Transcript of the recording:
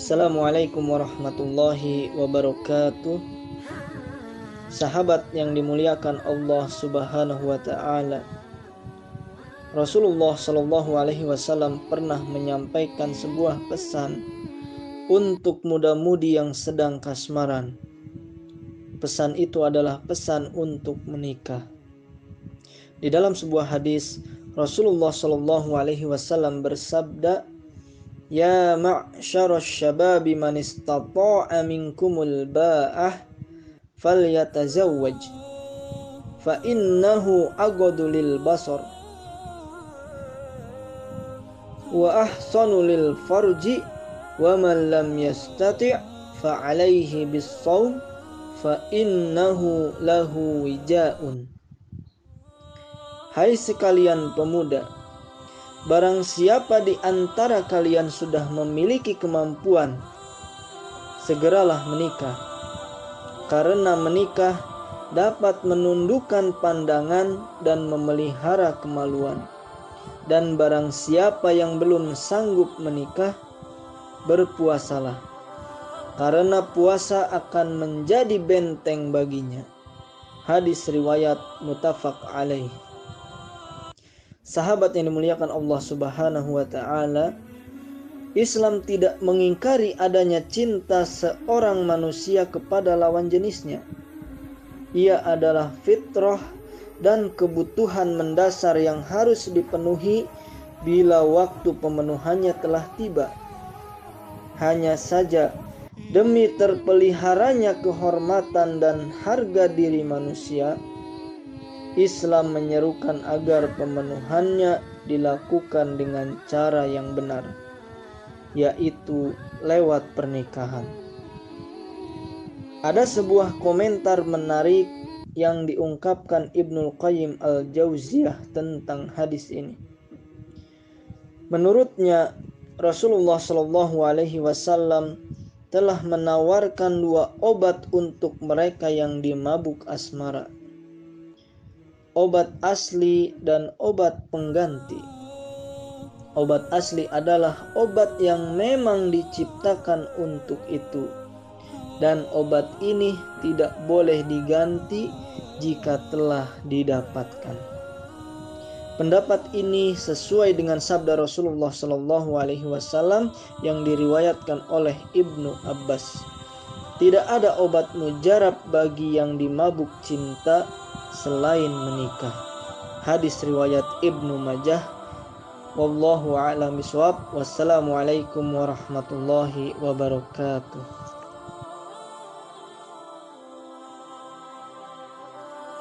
Assalamualaikum warahmatullahi wabarakatuh. Sahabat yang dimuliakan Allah Subhanahu wa taala. Rasulullah Shallallahu alaihi wasallam pernah menyampaikan sebuah pesan untuk muda-mudi yang sedang kasmaran. Pesan itu adalah pesan untuk menikah. Di dalam sebuah hadis, Rasulullah Shallallahu alaihi wasallam bersabda, يا معشر الشباب من استطاع منكم الباءة فليتزوج فإنه أجد للبصر وأحصن للفرج ومن لم يستطع فعليه بالصوم فإنه له وجاء. هاي sekalian pemuda, Barang siapa di antara kalian sudah memiliki kemampuan, segeralah menikah, karena menikah dapat menundukkan pandangan dan memelihara kemaluan. Dan barang siapa yang belum sanggup menikah, berpuasalah, karena puasa akan menjadi benteng baginya. Hadis riwayat mutafak alaih sahabat yang dimuliakan Allah Subhanahu wa taala, Islam tidak mengingkari adanya cinta seorang manusia kepada lawan jenisnya. Ia adalah fitrah dan kebutuhan mendasar yang harus dipenuhi bila waktu pemenuhannya telah tiba. Hanya saja demi terpeliharanya kehormatan dan harga diri manusia, Islam menyerukan agar pemenuhannya dilakukan dengan cara yang benar, yaitu lewat pernikahan. Ada sebuah komentar menarik yang diungkapkan Ibnul Qayyim al-Jauziyah tentang hadis ini. Menurutnya Rasulullah Shallallahu Alaihi Wasallam telah menawarkan dua obat untuk mereka yang dimabuk asmara obat asli dan obat pengganti. Obat asli adalah obat yang memang diciptakan untuk itu, dan obat ini tidak boleh diganti jika telah didapatkan. Pendapat ini sesuai dengan sabda Rasulullah Shallallahu Alaihi Wasallam yang diriwayatkan oleh Ibnu Abbas. Tidak ada obat mujarab bagi yang dimabuk cinta selain menikah. Hadis riwayat Ibnu Majah. Wallahu a'lam bishawab. Wassalamualaikum warahmatullahi wabarakatuh.